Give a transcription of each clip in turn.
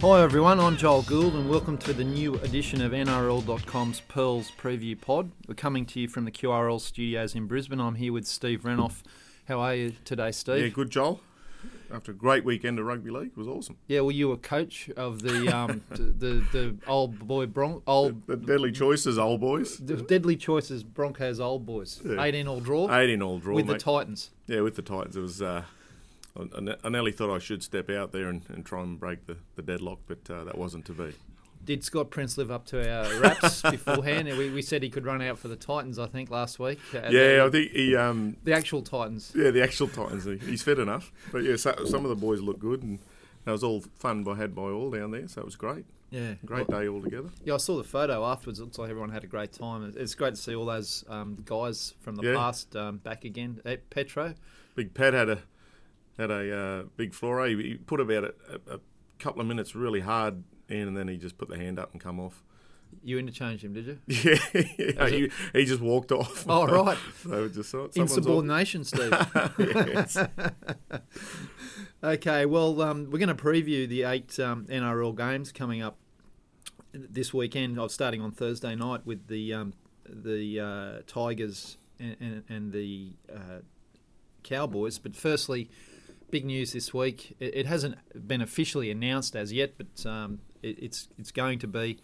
Hi everyone, I'm Joel Gould and welcome to the new edition of NRL.com's Pearls Preview Pod. We're coming to you from the QRL studios in Brisbane. I'm here with Steve Renouf. How are you today, Steve? Yeah, good, Joel. After a great weekend of rugby league, it was awesome. Yeah, well, you were coach of the um, the, the old boy Bron old The deadly choices, old boys. the deadly choices Broncos old boys. Yeah. 18 all draw Eighteen all draw, with the. Titans. yeah, with the Titans. It was. Uh, I, I nearly thought I should step out there and, and try and break the, the deadlock, but uh, that wasn't to be. Did Scott Prince live up to our raps beforehand? We, we said he could run out for the Titans, I think, last week. Uh, Yeah, the, I think he. Um, the actual Titans. yeah, the actual Titans. He's fit enough, but yeah, so, some of the boys look good, and that was all fun by had by all down there. So it was great, Yeah, great day altogether. Yeah, I saw the photo afterwards. It looks like everyone had a great time. It's great to see all those um, guys from the Yeah. past um, back again. Eh, Petro, Big Pat had a had a uh, big floor. He, he put about a, a, couple of minutes really hard in, and then he just put the hand up and come off. you interchanged him, did you? Yeah, yeah, he, he just walked off. Oh, right. so just thought Insubordination, Steve. okay, well, um, we're going to preview the eight um, NRL games coming up this weekend. I'm starting on Thursday night with the um, the uh, Tigers and, and, and the uh, Cowboys. But firstly, big news this week. It, it hasn't been officially announced as yet, but um, it, it's it's going to be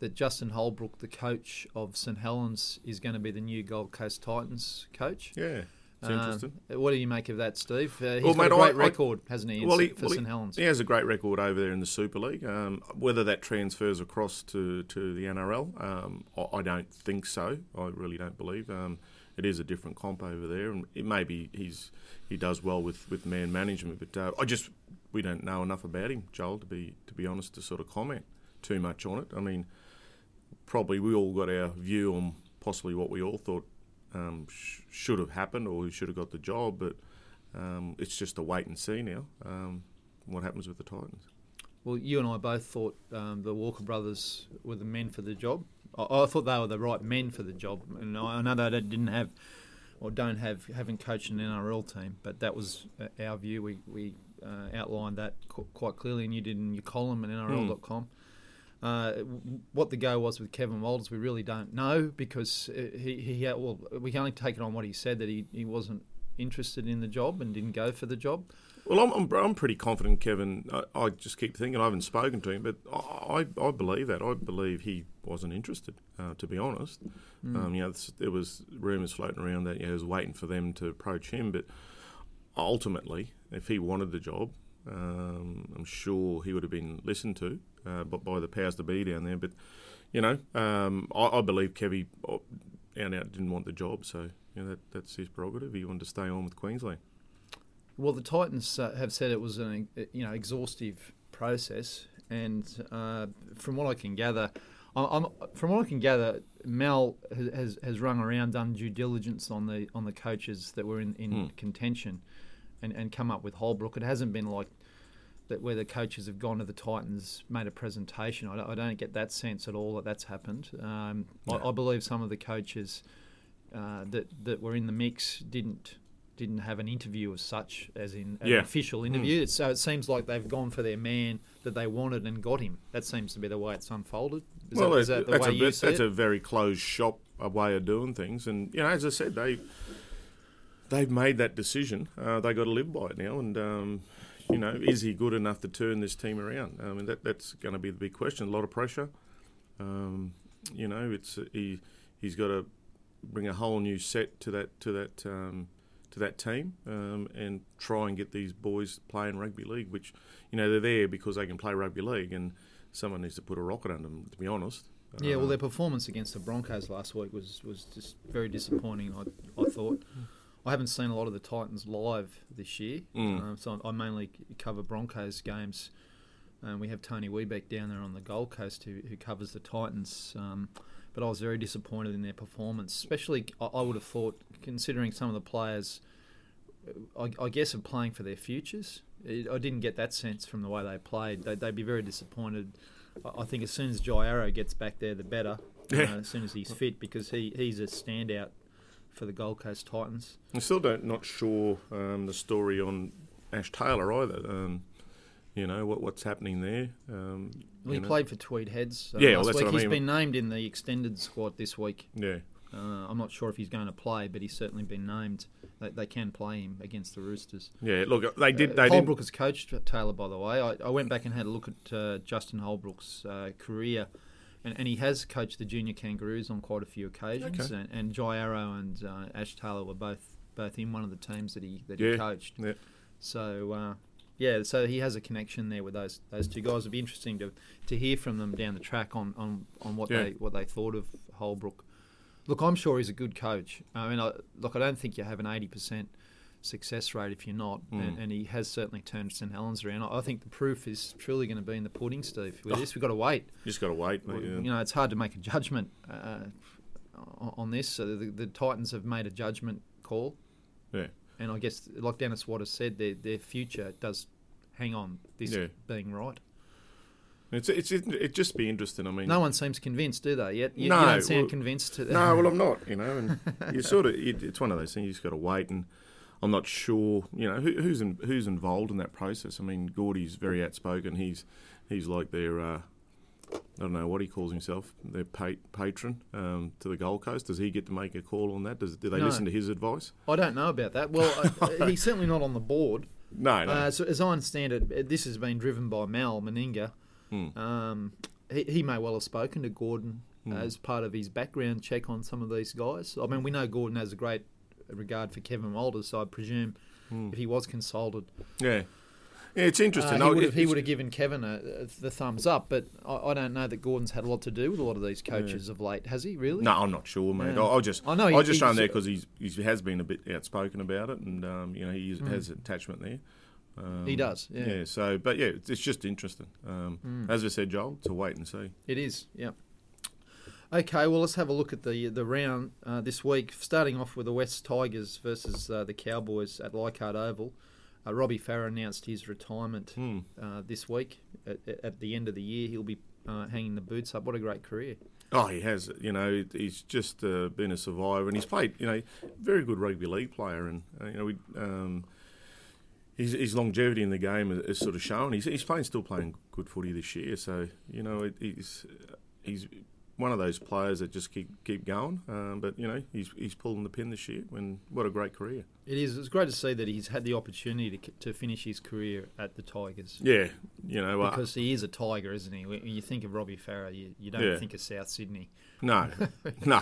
that Justin Holbrook, the coach of St Helens, is going to be the new Gold Coast Titans coach. yeah, interesting. what do you make of that, Steve? Uh, he's Well, got mate, a great I- I- record, hasn't he, Well, he, for well, St Helens? he has a great record over there in the Super League. Um, whether that transfers across to, to the NRL, um, I, I don't think so. I really don't believe. Um, it is a different comp over there, and it may be he's he does well with, with man management, but uh, I just we don't know enough about him, Joel, to be to be honest, to sort of comment too much on it. I mean, probably we all got our view on possibly what we all thought um, sh- should have happened or who should have got the job, but um, it's just a wait and see now. Um, what happens with the Titans? Well, you and I both thought um, the Walker brothers were the men for the job. I, I thought they were the right men for the job, and I, I know they didn't have or don't have haven't coached an NRL team, but that was uh, our view. We we uh, outlined that qu- quite clearly, and you did in your column at NRL.com. Uh, w- what the go was with Kevin Walters, we really don't know because uh, he he had, well, we can only take it on what he said that he, he wasn't interested in the job and didn't go for the job. Well, I'm, I'm, I'm pretty confident, Kevin. I, I just keep thinking I haven't spoken to him, but I, I, I believe that. I believe he wasn't interested, uh, to be honest. Um, you know, there was rumours floating around that you know, he was waiting for them to approach him, but ultimately, if he wanted the job, um, I'm sure he would have been listened to uh, but by the powers to be down there. But you know, um, I, I believe Kevy uh, out and out didn't want the job, so you know that, that's his prerogative. He wanted to stay on with Queensland. Well, the Titans uh, have said it was an you know exhaustive process, and uh, from what I can gather, I'm, from what I can gather, Mal has, has has rung around, done due diligence on the on the coaches that were in, in Hmm. contention, and, and come up with Holbrook. It hasn't been like that where the coaches have gone to the Titans, made a presentation. I don't, I don't get that sense at all that that's happened. Um, I, I believe some of the coaches uh, that that were in the mix didn't didn't have an interview as such, as in an Yeah. official interview. So it seems like they've gone for their man that they wanted and got him. That seems to be the way it's unfolded. Is well, that, is that- the that's way a you that's a very closed shop way of doing things, and you know, as I said, they they've made that decision. Uh, they got to live by it now, and um, you know, is he good enough to turn this team around? I mean, that that's going to be the big question. A lot of pressure. Um, you know, it's he he's got to bring a whole new set to that to that um, to that team um, and try and get these boys playing rugby league. Which you know they're there because they can play rugby league, and someone needs to put a rocket under them. To be honest. Yeah, well, Uh, their performance against the Broncos last week was, was just very disappointing. I, I thought. I haven't seen a lot of the Titans live this year, Mm. um, so I mainly cover Broncos games. And we have Tony Webeck down there on the Gold Coast who, who covers the Titans. Um, but I was very disappointed in their performance, especially I, would have thought, considering some of the players, I, I guess, are playing for their futures. It, I didn't get that sense from the way they played. They, they'd be very disappointed. I, I think as soon as Jai Arrow gets back there, the better. Yeah. As soon as he's fit, because he, he's a standout for the Gold Coast Titans. I'm still don't not sure um, the story on Ash Taylor either. Um, You know what what's happening there. Um, Well, he know. played for Tweed Heads uh, Yeah, well, last that's week. I He's mean. been named in the extended squad this week. Yeah, Uh, I'm not sure if he's going to play, but he's certainly been named. They, they can play him against the Roosters. yeah. Look, they did. Uh, They did. Holbrook has coached Taylor, by the way. I, I went back and had a look at uh, Justin Holbrook's uh, career, and, and he has coached the junior Kangaroos on quite a few occasions. Okay. And, and Jai Arrow and uh, Ash Taylor were both both in one of the teams that he that he coached. Yeah. So uh, yeah, so he has a connection there with those those two guys. It'd be interesting to, to hear from them down the track on, on, on what Yeah. they what they thought of Holbrook. Look, I'm sure he's a good coach. I mean, I, look, I don't think you have an 80% success rate if you're not, Mm. and, and he has certainly turned St Helens around. I I think the proof is truly going to be in the pudding, Steve. With this, we've got to wait. You just got to wait. mate, You yeah. know, it's hard to make a judgment uh, on on this. So the, the Titans have made a judgment call, Yeah. And I guess, like Dennis Watt has said, their their future does hang on this Yeah. being right. It's it's it just be interesting. I mean, No one seems convinced, do they? Yet you, No, you don't sound well- convinced. To No, well, I'm not. You know, and you sort of it, it's one of those things. You just got to wait, and I'm not sure. You know, who, who's in, who's involved in that process. I mean, Gordy's very outspoken. He's he's like their uh, I don't know what he calls himself, their pa- patron um, to the Gold Coast. Does he get to make a call on that? Does do they No. listen to his advice? I don't know about that. Well, uh, he's certainly not on the board. No, no. Uh, so as I understand it, uh, this has been driven by Mal Meninga. Hmm. Um, he, he may well have spoken to Gordon Hmm. as part of his background check on some of these guys. I mean, we know Gordon has a great regard for Kevin Walters, so I presume Hmm. if he was consulted, yeah, yeah. It's interesting. uh, he would have, he would have given Kevin a, a, the thumbs up. But I, I don't know that Gordon's had a lot to do with a lot of these coaches of late. Has he really? No, I'm not sure, mate. Yeah. I, I just, I know I he- was just he's- throwing there because he's, he has been a bit outspoken about it, and um, you know he is, has attachment there. Um, He does, yeah. So, but yeah, it's, it's just interesting. Um, As I said, Joel, to wait and see. It is, yeah. Okay, well, let's have a look at the the round uh, this week. Starting off with the West Tigers versus uh, the Cowboys at Leichhardt Oval. Uh, Robbie Farah announced his retirement Hmm. uh, this week. At, at the end of the year, he'll be uh, hanging the boots up. What a great career! Oh, he has. You know, he's just uh, been a survivor, and he's played. You know, very good rugby league player, and uh, you know, we, um, his, his longevity in the game is, is sort of shown. He's, he's playing, still playing good footy this year. So you know, it, he's he's one of those players that just keep keep going. Um, but you know, he's he's pulling the pin this year. When what a great career! It is. It's great to see that he's had the opportunity to, to finish his career at the Tigers. Yeah, you know, uh, Because he is a Tiger, isn't he? When you think of Robbie Farah, you, you don't Yeah. think of South Sydney. No, no.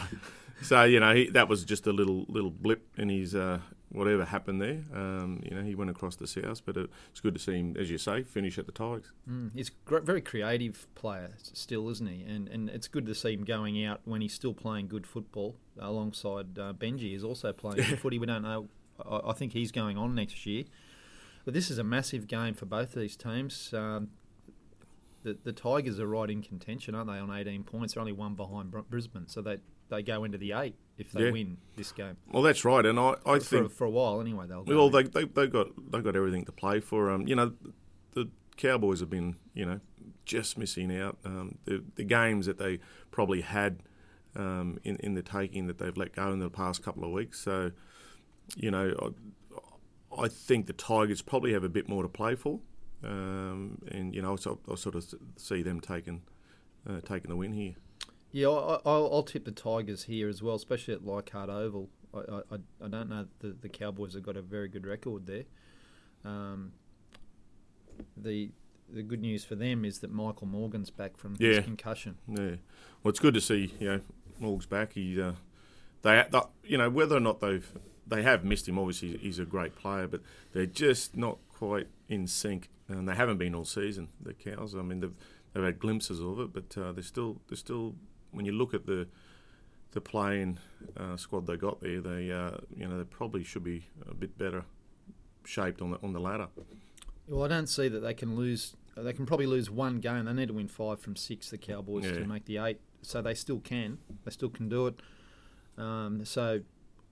So you know he, that was just a little little blip in his uh, whatever happened there. Um, you know he went across the south, but it's good to see him, as you say, finish at the Tigers. Mm, he's a gr- very creative player still, isn't he? And and it's good to see him going out when he's still playing good football alongside uh, Benji is also playing good footy. We don't know. I, I think he's going on next year. But this is a massive game for both these teams. Um, the the Tigers are right in contention, aren't they? On 18 points, they're only one behind Brisbane, so they they go into the eight if they Yeah. win this game. Well, that's right, and I, I for, think for a while anyway. They'll go well they they they got they got everything to play for. Um, you know, the Cowboys have been you know just missing out. Um, the the games that they probably had um, in in the taking that they've let go in the past couple of weeks. So you know, I, I think the Tigers probably have a bit more to play for, um, and you know, so I sort of see them taking uh, taking the win here. Yeah, I, I- I'll, I'll tip the Tigers here as well, especially at Leichhardt Oval. I, I, I- I don't know the the Cowboys have got a very good record there. Um, the the good news for them is that Michael Morgan's back from Yeah. his concussion. Yeah, well, it's good to see you know Morg's back. He uh, they, they you know whether or not they've they have missed him. Obviously, he's a great player, but they're just not quite in sync, and they haven't been all season. The cows. I mean, they've they've had glimpses of it, but uh, they're still they're still when you look at the the playing uh, squad they got there, they uh, you know they probably should be a bit better shaped on the on the ladder. Well, I don't see that they can lose. They can probably lose one game. They need to win five from six. The Cowboys Yeah. to make the eight, so they still can. They still can do it. Um, so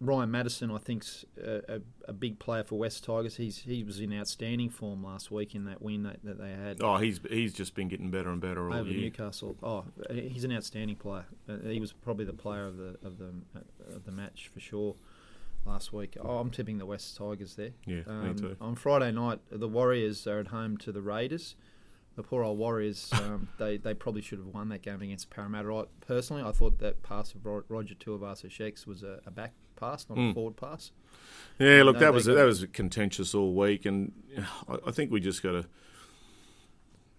Ryan Matterson, I think's a, a, a big player for West Tigers. He's he was in outstanding form last week in that win that, that they had Oh, he's he's just been getting better and better all over year. Newcastle. Oh, he's an outstanding player. Uh, he was probably the player of the of the uh, of the match for sure last week. Oh, I'm tipping the West Tigers there. Yeah, Um, me too. On Friday night, the Warriors are at home to the Raiders. The poor old Warriors, um, they, they probably should have won that game against Parramatta. I, personally, I thought that pass of Roger Tuivasa-Sheck was a, a back pass, not a Mm. forward pass. Yeah, look, that was that was contentious all week, and I, I think we just got to,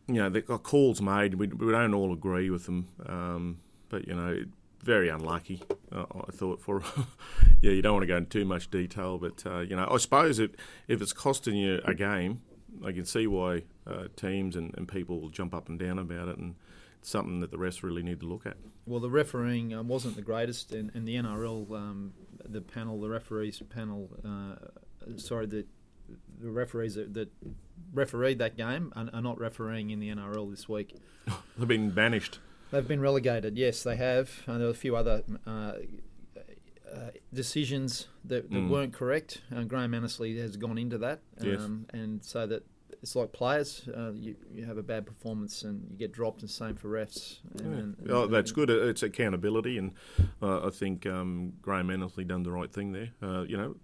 you know, the got calls made. We, we don't all agree with them, um, but you know, very unlucky. Uh, I thought for, yeah, you don't want to go into too much detail, but uh, you know, I suppose it, if it's costing you a game, I can see why uh, teams and, and people will jump up and down about it, and something that the rest really need to look at. Well, the refereeing um, wasn't the greatest, and, and the NRL, um, the panel, the referees panel, uh, sorry, the the referees that, that refereed that game are, are not refereeing in the NRL this week. They've been banished. They've been relegated. Yes, they have. Uh, there were a few other uh, uh, decisions that, that Mm. weren't correct. Uh, Graham Annesley has gone into that, Yes. um, and so that it's like players. Uh, you, you have a bad performance and you get dropped, and same for refs. And, Yeah. and- oh, that's good. It's accountability, and uh, I think um, Graham Annesley done the right thing there. Uh, you know,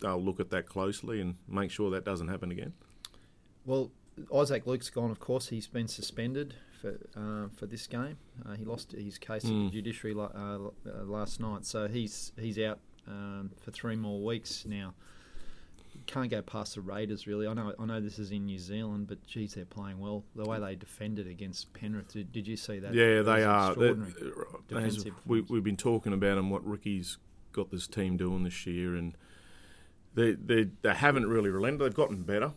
they'll look at that closely and make sure that doesn't happen again. Well, Isaac Luke's gone. Of course, he's been suspended for uh, for this game. Uh, he lost his case Mm. the judiciary uh, uh, last night, so he's he's out um, for three more weeks now. Can't go past the Raiders, really. I know I know this is in New Zealand, but geez, they're playing well. The way they defended against Penrith, did, did you see that? yeah, they are. extraordinary. They- we, we've been talking about and what Ricky's got this team doing this year, and they they, they haven't really relented. They've gotten better.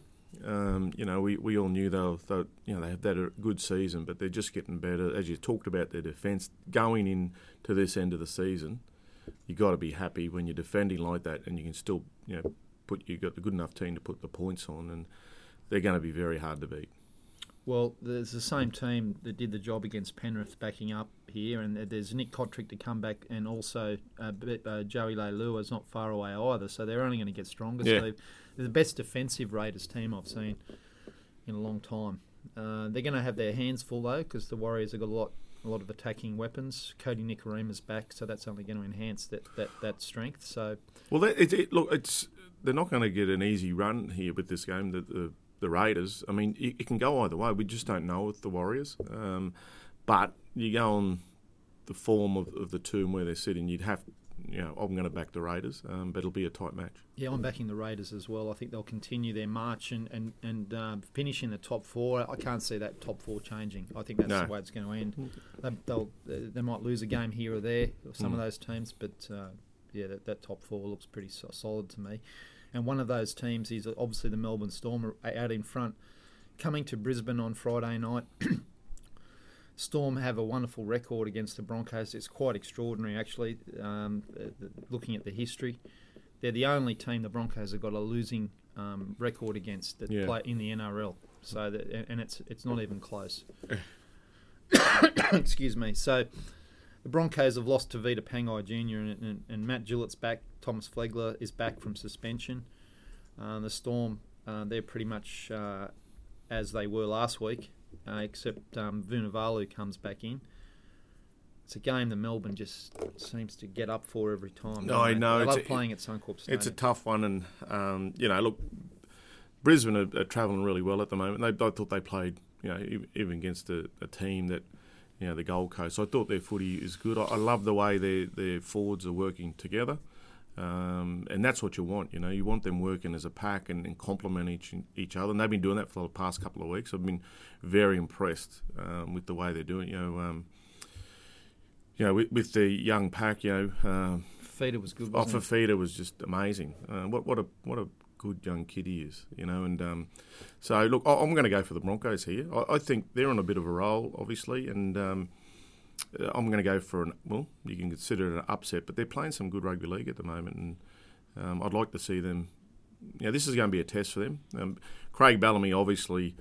Um, you know, we, we all knew they were, they, you know they had a good season, but they're just getting better. As you talked about their defence going in to this end of the season, you got to be happy when you're defending like that, and you can still you know put you got a good enough team to put the points on, and they're going to be very hard to beat. Well, there's the same team that did the job against Penrith backing up here, and there's Nick Cotric to come back, and also uh, uh, Joey Leilua is not far away either, so they're only going to get stronger. Yeah. Steve. They're the best defensive Raiders team I've seen in a long time. Uh, they're going to have their hands full though, because the Warriors have got a lot, a lot of attacking weapons. Kodi Nikorima's back, so that's only going to enhance that, that, that strength. So Well, it, it, look, it's they're not going to get an easy run here with this game. The the, the Raiders. I mean, it, it can go either way. We just don't know with the Warriors. Um, but you go on the form of, of the two and where they're sitting, you'd have. You know, I'm going to back the Raiders, um, but it'll be a tight match. Yeah, I'm backing the Raiders as well. I think they'll continue their march and and and um, finish in the top four. I can't see that top four changing. I think that's No. the way it's going to end. They, they'll they might lose a game here or there, some of Mm. those teams, but uh, yeah, that, that top four looks pretty so- solid to me. And one of those teams is obviously the Melbourne Storm out in front, coming to Brisbane on Friday night. Storm have a wonderful record against the Broncos. It's quite extraordinary, actually, um, uh, looking at the history. They're the only team the Broncos have got a losing um, record against that Yeah. play in the NRL. So, that, and it's it's not even close. Excuse me. So, the Broncos have lost to Vita Pangai Jr. and, and, and Matt Gillett's back. Thomas Flegler is back from suspension. Uh, the Storm, uh, they're pretty much uh, as they were last week, uh, except um, Vunivalu comes back in. It's a game that Melbourne just seems to get up for every time. No, I know. They love a- playing at Suncorp Stadium. It's a tough one, and um, you know, look, Brisbane are, are travelling really well at the moment. They, I thought they played, you know, even against a, a team that, you know, the Gold Coast. I thought their footy is good. I, I love the way their their forwards are working together, um, and that's what you want. You know, you want them working as a pack and, and complement each each other. And they've been doing that for the past couple of weeks. I've been very impressed um, with the way they're doing. it. You know. Um, you know, with, with the young pack, you know, um, Feeder was good. Wasn't Fifita was just amazing. Uh, what what a what a good young kid he is, you know. And um, so look, I- I'm going to go for the Broncos here. I, I think they're on a bit of a roll, obviously, and um, I'm going to go for an well, you can consider it an upset, but they're playing some good rugby league at the moment, and um, I'd like to see them. You know, this is going to be a test for them. Um, Craig Bellamy, obviously,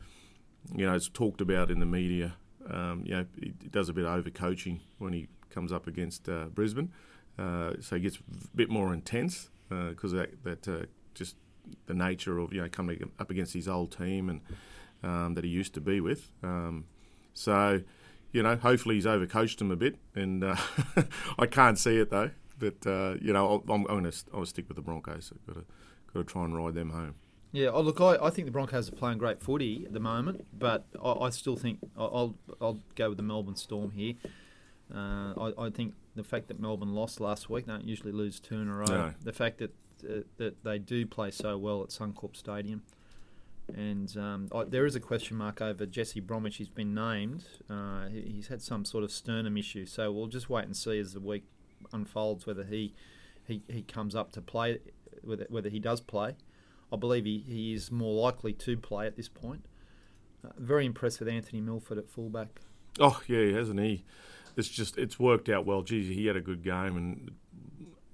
you know, is talked about in the media. Um, you know, he does a bit of over coaching when he comes up against uh, Brisbane. Uh, so it gets a bit more intense because that, that uh, just the nature of you know coming up against his old team and um, that he used to be with. Um, so you know, hopefully he's overcoached him a bit, and uh, I can't see it though. but uh, you know, I'm, I'm going to I'll stick with the Broncos. I've got to got to try and ride them home. Yeah, oh, look, I, I think the Broncos are playing great footy at the moment, but I, I still think I'll I'll go with the Melbourne Storm here. Uh, I, I think the fact that Melbourne lost last week, they don't usually lose two in a row. No. The fact that uh, that they do play so well at Suncorp Stadium, and um, there is a question mark over Jesse Bromwich. He's been named. Uh, he, he's had some sort of sternum issue, so we'll just wait and see as the week unfolds whether he he, he comes up to play, whether, whether he does play. I believe he, he is more likely to play at this point. Uh, very impressed with Anthony Milford at fullback. Oh yeah, hasn't he? It's just it's worked out well. Geez, he had a good game and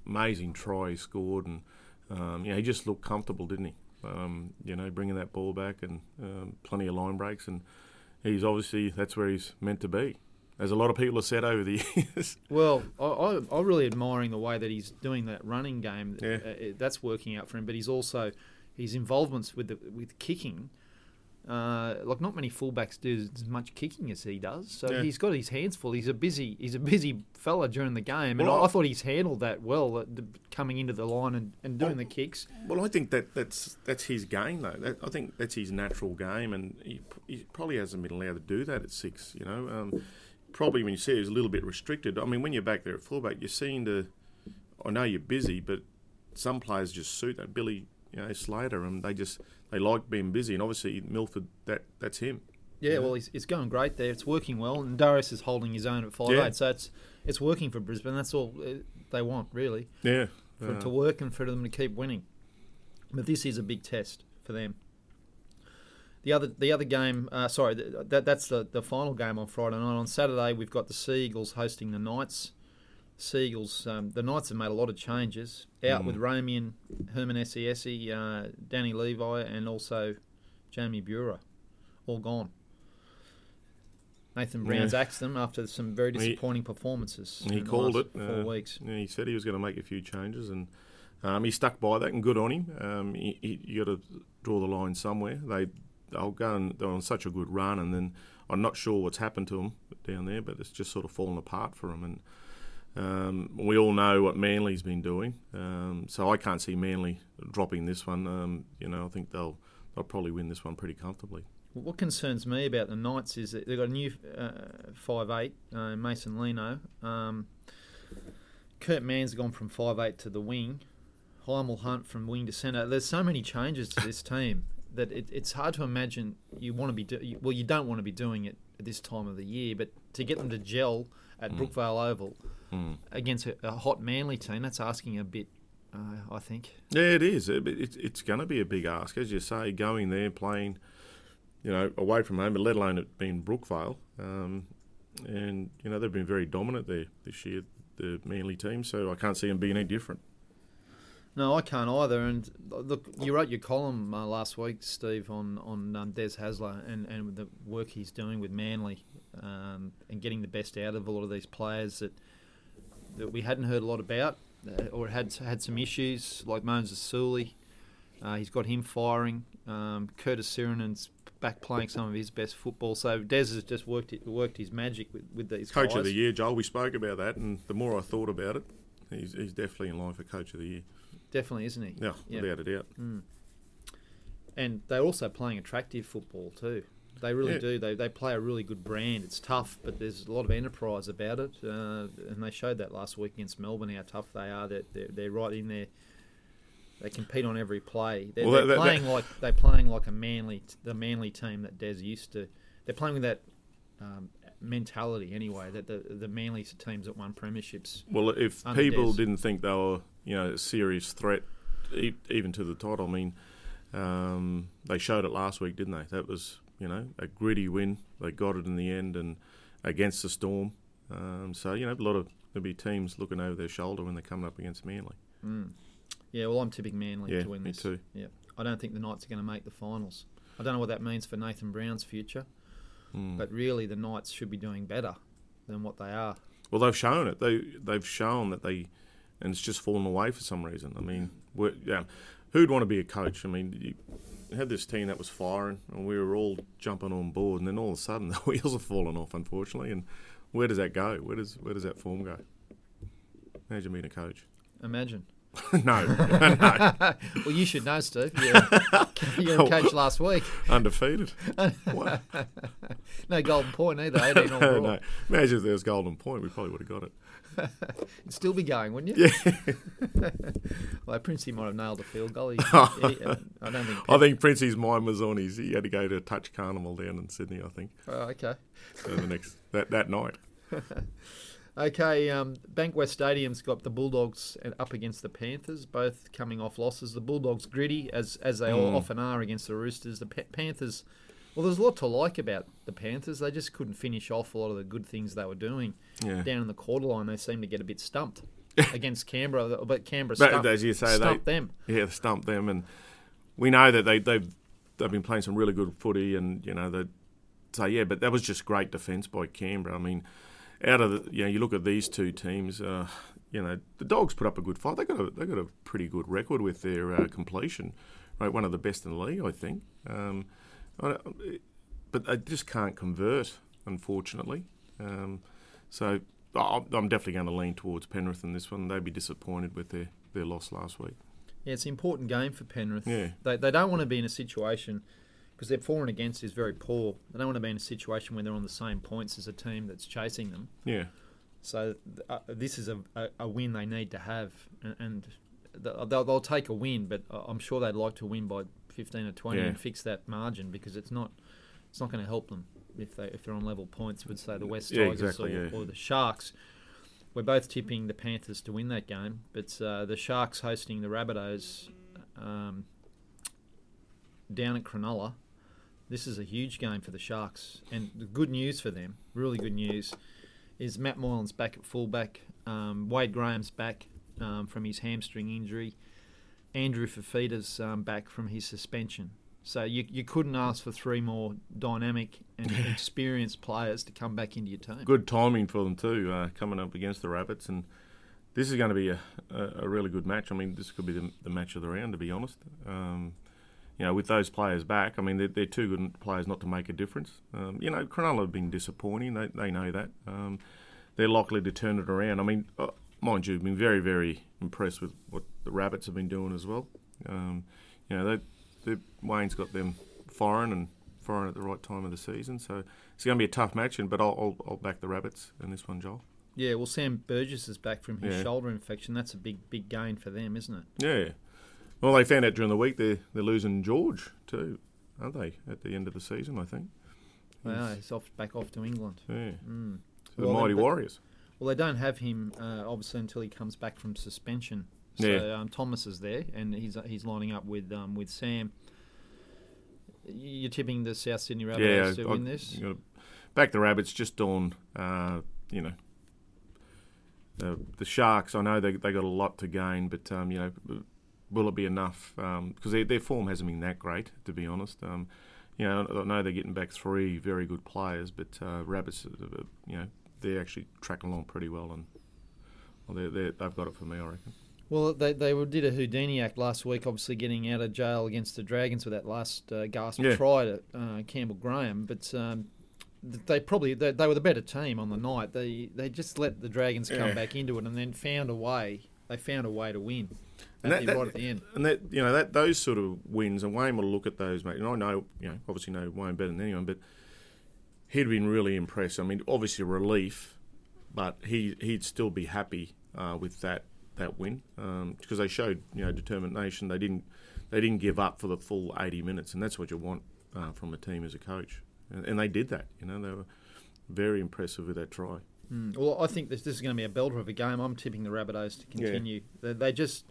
amazing try he scored, and um, yeah, he just looked comfortable, didn't he? Um, you know, bringing that ball back and um, plenty of line breaks, and he's obviously that's where he's meant to be. As a lot of people have said over the years. Well, I, I, I'm really admiring the way that he's doing that running game. Yeah. Uh, that's working out for him, but he's also his involvements with the, with kicking. Uh, like not many fullbacks do as much kicking as he does, so Yeah. he's got his hands full. He's a busy, he's a busy fella during the game, and Well, I, I- thought he's handled that well, uh, the- coming into the line and, and doing the kicks. Well, I think that that's that's his game though. That, I think that's his natural game, and he, he probably hasn't been allowed to do that at six. You know, um, probably when you see it, he's a little bit restricted. I mean, when you're back there at fullback, you're seeing the. I know you're busy, but some players just suit that. Billy, you know, Slater, and they just they like being busy, and obviously Milford, that that's him. Yeah, well, he's, it's going great there. It's working well, and Darius is holding his own at five Yeah. eight, so it's it's working for Brisbane. That's all uh, they want, really. Yeah, for it Uh, to work and for them to keep winning. But this is a big test for them. The other, the other game, uh, sorry, th- that that's the, the final game on Friday night. On Saturday, we've got the Seagulls hosting the Knights. Seagulls, um, the Knights have made a lot of changes. Out Mm. with Ramian, Herman Ese'ese, uh, Danny Levi, and also Jamie Buhrer, all gone. Nathan Brown's Yeah. axed them after some very He- disappointing performances. he in the called it. four uh, weeks. yeah, he said he was going to make a few changes, and um, he stuck by that. And good on him. Um, he, he, you got to draw the line somewhere. They they'll go and they're on such a good run, and then I'm not sure what's happened to them down there, but it's just sort of fallen apart for them. And um, we all know what Manly's been doing, um, so I can't see Manly dropping this one. Um, you know, I think they'll they'll probably win this one pretty comfortably. What concerns me about the Knights is that they've got a new uh, five eight, uh, Mason Lino. Um, Kurt Mann's gone from five eight to the wing. Hymel Hunt from wing to centre. There's so many changes to this team that it, it's hard to imagine you want to be do- well. You don't want to be doing it at this time of the year, but to get them to gel at Brookvale Oval Mm. against a, a hot Manly team, that's asking a bit. Uh, I think. Yeah, it is. It, it, it's going to be a big ask, as you say, going there playing, you know, away from home, but let alone it being Brookvale. Um, and you know they've been very dominant there this year, the Manly team. So I can't see them being any different. No, I can't either. And look, you wrote your column uh, last week, Steve, on on um, Des Hasler and and the work he's doing with Manly, um, and getting the best out of a lot of these players that that we hadn't heard a lot about, uh, or had had some issues like Moses Suli. Uh, he's got him firing. Um, Curtis Sironen's back playing some of his best football. So Des has just worked it, worked his magic with, with these Coach guys. of the year, Joel. We spoke about that, and the more I thought about it, he's, he's definitely in line for coach of the year. Definitely, isn't he? Yeah, Yeah. without a doubt. and they're also playing attractive football too. They really Yeah. do. They they play a really good brand. It's tough, but there's a lot of enterprise about it, uh, and they showed that last week against Melbourne how tough they are. That they're, they're right in there. They compete on every play. They're, Well, they're that- that- playing like they're playing like a manly the manly team that Des used to. They're playing with that um, mentality anyway. That the the manly teams that won premierships. Well, if people Des. didn't think they were, you know, a serious threat, e- even to the title, I mean, um, they showed it last week, didn't they? That was, you know, a gritty win. They got it in the end, and against the Storm. Um, so you know, a lot of there'll be teams looking over their shoulder when they're coming up against Manly. Mm. Yeah, well, I'm tipping Manly Yeah, to win me this. too. Yeah, I don't think the Knights are going to make the finals. I don't know what that means for Nathan Brown's future, Mm. but really the Knights should be doing better than what they are. Well, they've shown it. They they've shown that they, and it's just fallen away for some reason. I mean, yeah, who'd want to be a coach? I mean, you had this team that was firing, and we were all jumping on board, and then all of a sudden the wheels are falling off, unfortunately. And where does that go? Where does where does that form go? Imagine being a coach. Imagine. no, no, well, you should know, Steve. You're, you're a coach last week. undefeated. What? No golden point either. Eh, 18 overall. no, imagine if there was golden point, we probably would have got it. You'd still be going, wouldn't you? Yeah, Well, Princey might have nailed a field goal. He, he- I don't think. I think Princey's mind was on his. He had to go to a touch carnival down in Sydney. I think Oh, okay. so the next that that night. Okay, um, Bankwest Stadium's got the Bulldogs up against the Panthers, both coming off losses. The Bulldogs gritty, as as they all Mm. often are against the Roosters. The Pa- Panthers, well, there's a lot to like about the Panthers. They just couldn't finish off a lot of the good things they were doing. Yeah, Down in the quarter line, they seemed to get a bit stumped against Canberra, but Canberra But stumped, as you say, they- stumped them. yeah, stump them, and we know that they they've they've been playing some really good footy, and you know that. So yeah, but that was just great defence by Canberra. I mean, out of the you know you look at these two teams, uh, you know the Dogs put up a good fight. They got a they got a pretty good record with their uh, completion, right? One of the best in the league, I think. Um, I but they just can't convert, unfortunately. Um, so I'm I'm definitely going to lean towards Penrith in this one. They'd be disappointed with their, their loss last week. Yeah, it's an important game for Penrith. Yeah. They, they don't want to be in a situation because their for and against is very poor. They don't want to be in a situation where they're on the same points as a team that's chasing them. Yeah. So uh, this is a, a, a win they need to have, and, and they'll, they'll they'll take a win. But I- I'm sure they'd like to win by 15 or 20 Yeah. and fix that margin because it's not it's not going to help them if they if they're on level points with say the West Yeah, Tigers exactly, or, yeah. or the Sharks. We're both tipping the Panthers to win that game, but uh, the Sharks hosting the Rabbitohs um, down at Cronulla. This is a huge game for the Sharks, and the good news for them, really good news, is Matt Moylan's back at fullback. Um, Wade Graham's back um, from his hamstring injury. Andrew Fifita's um, back from his suspension. So you, you couldn't ask for three more dynamic and experienced players to come back into your team. Good timing for them too, uh, coming up against the Rabbits, and this is going to be a, a, a really good match. I mean, this could be the, the match of the round, to be honest. Um, you know, with those players back, I mean, they're, they're two good players not to make a difference. Um, you know, Cronulla have been disappointing. They, they know that. Um, they're likely to turn it around. I mean, uh, mind you, I've been very, very impressed with what the Rabbits have been doing as well. Um, you know, they, they, Wayne's got them firing and firing at the right time of the season. So it's going to be a tough match, and but I'll, I'll, I'll back the Rabbits in this one, Joel. Yeah, well, Sam Burgess is back from his Yeah. shoulder infection. That's a big, big gain for them, isn't it? Yeah. Well, they found out during the week they're, they're losing George too, aren't they, at the end of the season, I think. Wow, he's off back off to England. Yeah. Mm. The Well, Mighty they- Warriors. Well, they don't have him uh, obviously until he comes back from suspension. So Yeah. um, Thomas is there, and he's he's lining up with um, with Sam. You're tipping the South Sydney Yeah, Rabbitohs to I- win this. back the Rabbits just on, uh, you know, the, the Sharks. I know they they got a lot to gain, but um, you know, will it be enough? Because their their form hasn't been that great, to be honest. Um, you know, I know they're getting back three very good players, but uh, Rabbits, uh, you know, they're actually tracking along pretty well, and well, they're, they're, they've got it for me, I reckon. Well, they they did a Houdini act last week, obviously getting out of jail against the Dragons with that last uh, gasp Yeah. try to uh, Campbell Graham, but. Um, they probably they, they were the better team on the night. They they just let the Dragons come Yeah. back into it and then found a way. They found a way to win. And At that- that- right at the end. And that you know that those sort of wins, and Wayne will look at those, mate. And I know, you know, obviously know Wayne better than anyone, but he'd been really impressed. I mean, obviously relief, but he he'd still be happy uh, with that that win because they showed you know determination. They didn't they didn't give up for the full eighty minutes, and that's what you want uh, from a team as a coach. And, and they did that. You know, they were very impressive with that try. Mm. Well, I think this, this is going to be a belter of a game. I'm tipping the Rabbitohs to Yeah. continue. They, they just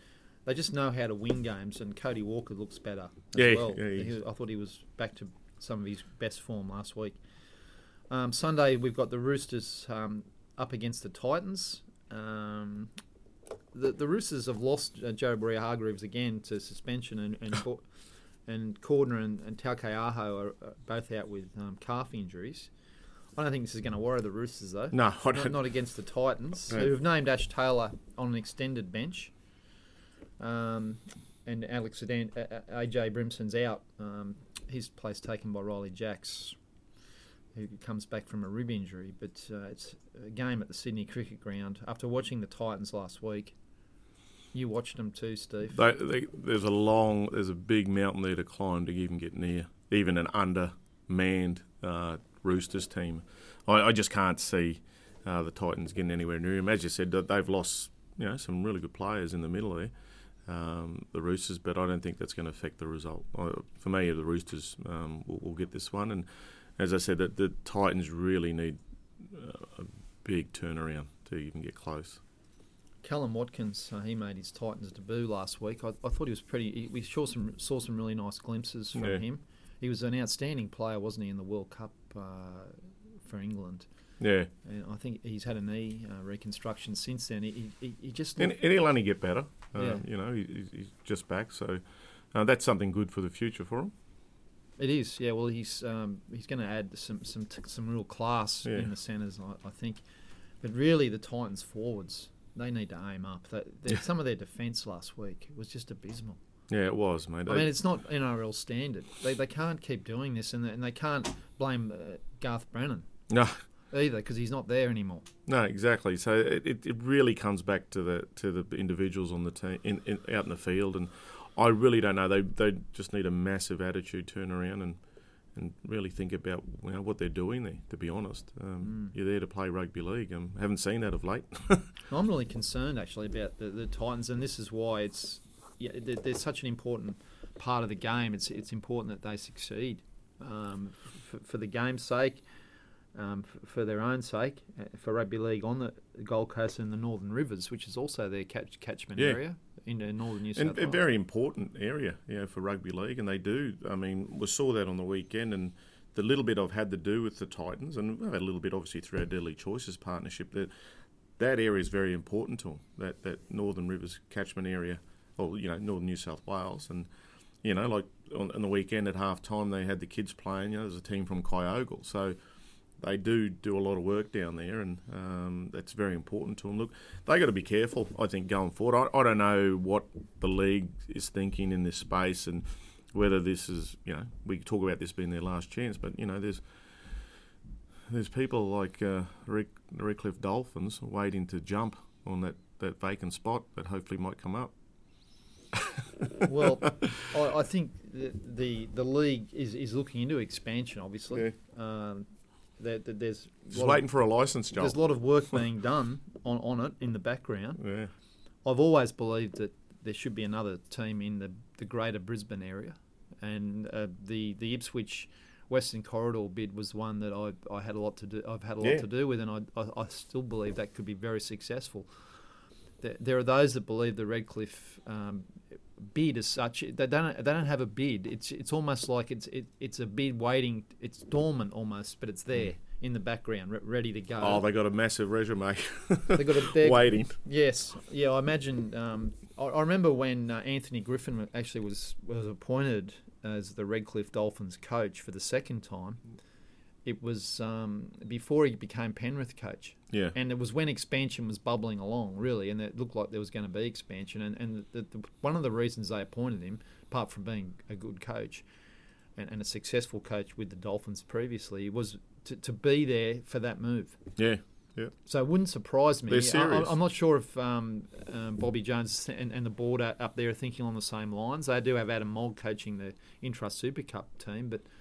they just know how to win games, and Cody Walker looks better as Yeah, well. yeah, I thought he was back to some of his best form last week. Um, Sunday we've got the Roosters um, up against the Titans. Um, the the Roosters have lost uh, Jared Waerea-Hargreaves again to suspension, and and, and Cordner and, and Tauke Aho are both out with um, calf injuries. I don't think this is going to worry the Roosters though. No, I Not, don't. not against the Titans, who've named Ash Taylor on an extended bench. Um, and Alex Sedan, AJ Brimson's out. Um, his place taken by Riley Jacks. who comes back from a rib injury. But uh, it's a game at the Sydney Cricket Ground. After watching the Titans last week, you watched them too, Steve. They, they, there's a long, there's a big mountain there to climb to even get near, even an undermanned uh, Roosters team. I, I, just can't see uh, the Titans getting anywhere near him. As you said, they've lost you know some really good players in the middle there, um, the Roosters, but I don't think that's going to affect the result. for me, the Roosters um, will, will, get this one, and as I said, the, the Titans really need uh, a big turnaround to even get close. Kallum Watkins, uh, he made his Titans debut last week. I, I thought he was pretty. we saw some saw some really nice glimpses from yeah. him. He was an outstanding player, wasn't he, in the World Cup uh, for England? Yeah, and I think he's had a knee uh, reconstruction since then. He, he, he just and, and, he'll only get better. Uh, yeah. you know, he, he's just back, so uh, that's something good for the future for him. It is, yeah. Well, he's um, he's going to add some some t- some real class yeah. in the centres, I, I, think. But really, the Titans forwards they need to aim up. They, some of their defence last week was just abysmal. Yeah, it was, mate. I mean, it's not NRL standard. They, they can't keep doing this, and they, and they can't blame uh, Garth Brennan. No, either because he's not there anymore. No, exactly. So it, it really comes back to the to the individuals on the team in, in, out in the field, and I really don't know. They they just need a massive attitude turnaround and and really think about you know, what they're doing there. To be honest, um, mm. you're there to play rugby league. I um, haven't seen that of late. I'm really concerned actually about the, the Titans, and this is why it's yeah, they're, they're, such an important part of the game. It's it's important that they succeed um, for, for the game's sake um, for, for, their own sake, uh, for rugby league on the Gold Coast and the Northern Rivers, which is also their catch, catchment yeah. area into northern New South and Wales. A very important area, you know, for rugby league, and they do. I mean, we saw that on the weekend, and the little bit I've had to do with the Titans, and we've had a little bit obviously through our Deadly Choices partnership. That that area is very important to them. That that Northern Rivers catchment area, or you know, Northern New South Wales, and you know, like on, on the weekend at half time, they had the kids playing. You know, there's a team from Kyogle, so they do do a lot of work down there, and um, that's very important to them. Look, they got to be careful. I think going forward, I, I, don't know what the league is thinking in this space, and whether this is you know we talk about this being their last chance, but you know there's there's people like uh, the Redcliffe Dolphins waiting to jump on that, that vacant spot that hopefully might come up. well, I, I, think the, the, the league is, is looking into expansion. Obviously, yeah. um, that, that there's just waiting of, for a license, Joel. There's a lot of work being done on, on it in the background. Yeah. I've always believed that there should be another team in the, the greater Brisbane area, and uh, the the Ipswich Western Corridor bid was one that I, I had a lot to do. I've had a lot yeah. to do with, and I, I, I still believe that could be very successful. There, there are those that believe the Redcliffe um, bid as such. They don't they don't have a bid. It's it's almost like it's it, it's a bid waiting. It's dormant almost, but it's there in the background, re- ready to go. Oh, they got a massive resume. they got a waiting. Yes, yeah. I imagine. Um, I, I, remember when uh, Anthony Griffin actually was was appointed as the Redcliffe Dolphins coach for the second time it was um, before he became Penrith coach. Yeah. And it was when expansion was bubbling along, really, and it looked like there was going to be expansion. And, and the, the, one of the reasons they appointed him, apart from being a good coach and, and a successful coach with the Dolphins previously, was to, to be there for that move. Yeah. Yeah. So it wouldn't surprise me. They're serious. I, am not sure if um, um, Bobby Jones and, and, the board up there are thinking on the same lines. They do have Adam Mogg coaching the Intrust Super Cup team, but –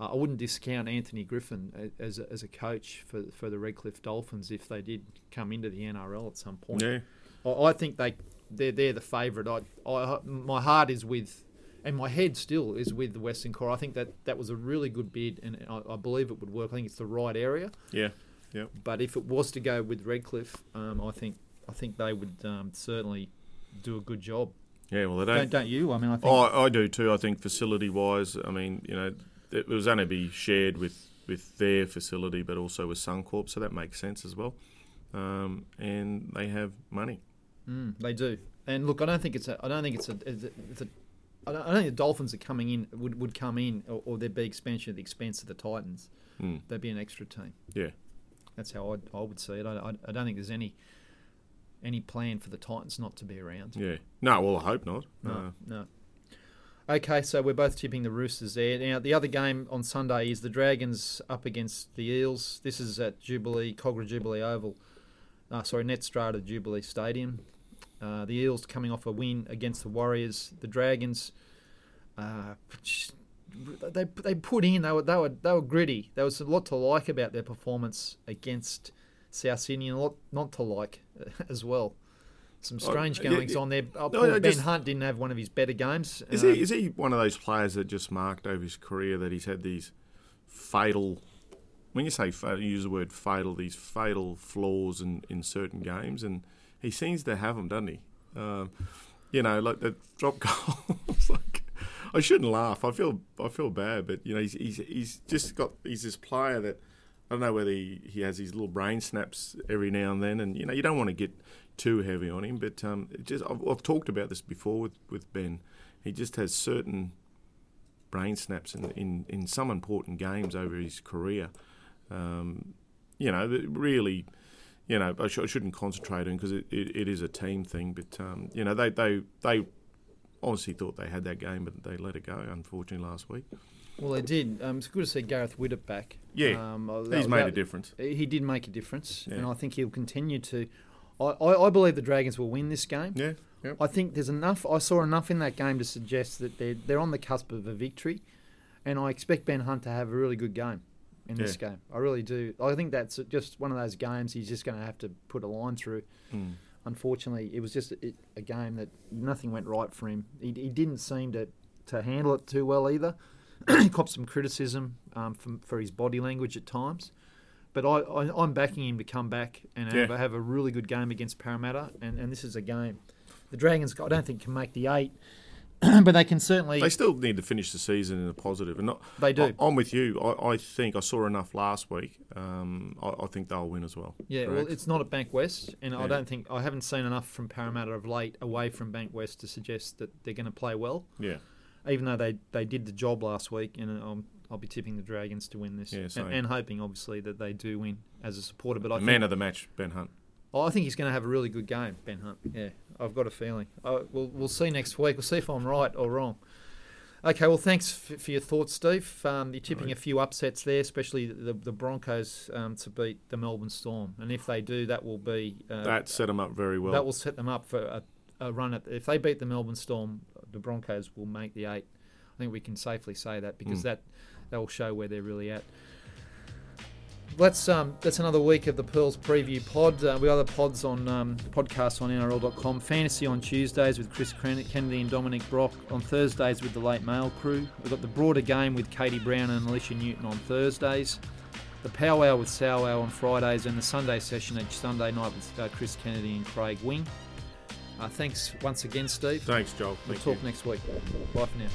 I wouldn't discount Anthony Griffin as a, as a coach for for the Redcliffe Dolphins if they did come into the NRL at some point. Yeah. I, I think they they're they're the favourite. I, I my heart is with. And my head still is with the Western Core. I think that that was a really good bid, and I, I believe it would work. I think it's the right area. Yeah, yeah. But if it was to go with Redcliffe, um, I think I think they would um, certainly do a good job. Yeah, well, they don't. Don't, don't you? I mean, I think. Oh, I, I do too. I think facility wise, I mean, you know, it was only be shared with, with their facility, but also with Suncorp, so that makes sense as well. Um, and they have money. Mm, they do. And look, I don't think it's a. I don't think it's a. It's a, it's a I don't, I don't think the Dolphins are coming in would, would come in, or, or there'd be expansion at the expense of the Titans. Mm. They'd be an extra team. Yeah, that's how I'd, I would see it. I, I, I don't think there's any any plan for the Titans not to be around. Yeah. No, well, I hope not. No, uh, no. Okay, so we're both tipping the Roosters there. Now, the other game on Sunday is the Dragons up against the Eels. This is at Jubilee, Kogarah Jubilee Oval. Uh, sorry, Netstrata Jubilee Stadium. Uh, the Eels coming off a win against the Warriors. The Dragons, uh, they they put in. They were they were they were gritty. There was a lot to like about their performance against South Sydney, and a lot not to like as well. Some strange Oh, yeah, goings yeah. on there. Oh, No, ben just- Hunt didn't have one of his better games. Is Um, he is he one of those players that just marked over his career that he's had these fatal? When you say fatal, you use the word fatal. These fatal flaws in, in certain games, and he seems to have them, doesn't he? Um, you know, like the drop goals. like I shouldn't laugh. I feel I feel bad, but you know, he's he's, he's just got he's this player that I don't know whether he, he has these little brain snaps every now and then, and you know, you don't want to get too heavy on him, but um, just I've, I've talked about this before with, with Ben. He just has certain brain snaps in, in, in some important games over his career. Um, you know, really, you know, I, sh- I shouldn't concentrate on because it, it, it is a team thing. But um, you know, they they they honestly thought they had that game, but they let it go. Unfortunately, last week. Well, they did. Um, it's good to see Gareth Widdop back. Yeah, um, He's that- made a difference. He did make a difference, and I think he'll continue to. I, I, I believe the Dragons will win this game. Yeah, yeah. I think there's enough. I saw enough in that game to suggest that they're they're on the cusp of a victory, and I expect Ben Hunt to have a really good game in this game. I really do. I think that's just one of those games he's just going to have to put a line through. Mm. Unfortunately, it was just a, a game that nothing went right for him. He, he didn't seem to, to handle it too well either. he copped some criticism um, for, for his body language at times. But I, I, I'm backing him to come back and have, Yeah. have a really good game against Parramatta. And, and this is a game. The Dragons, I don't think, can make the eight, but they can certainly. They still need to finish the season in a positive, and not. They do. I, I'm with you. I, I think I saw enough last week. Um, I, I think they'll win as well. Yeah, well, it's not at Bankwest, and I don't think I haven't seen enough from Parramatta of late away from Bankwest to suggest that they're going to play well. yeah. Even though they, they did the job last week, and um, I'll be tipping the Dragons to win this, Yeah, and, and hoping obviously that they do win as a supporter. But I The think, man of the match, Ben Hunt. oh, I think he's going to have a really good game, Ben Hunt. Yeah, I've got a feeling. Uh, we'll we'll see next week. We'll see if I'm right or wrong. Okay, well, thanks f- for your thoughts, Steve. Um, you're tipping Right. a few upsets there, especially the, the Broncos um, to beat the Melbourne Storm, and if they do, that will be uh, that set them up very well. that will set them up for a, a run at. If they beat the Melbourne Storm, the Broncos will make the eight. I think we can safely say that because Mm. that that will show where they're really at. That's um that's another week of the Pearls preview pod. Uh, we have other pods on um, podcasts on NRL.com. Fantasy on Tuesdays with Chris Kennedy and Dominic Brock. On Thursdays with the Late Mail crew. We've got the broader game with Katie Brown and Alicia Newton on Thursdays. The powwow with Sowwow on Fridays and the Sunday session each Sunday night with uh, Chris Kennedy and Craig Wing. Uh, thanks once again, Steve. Thanks, Joel. We'll Thank talk you. next week. Bye for now.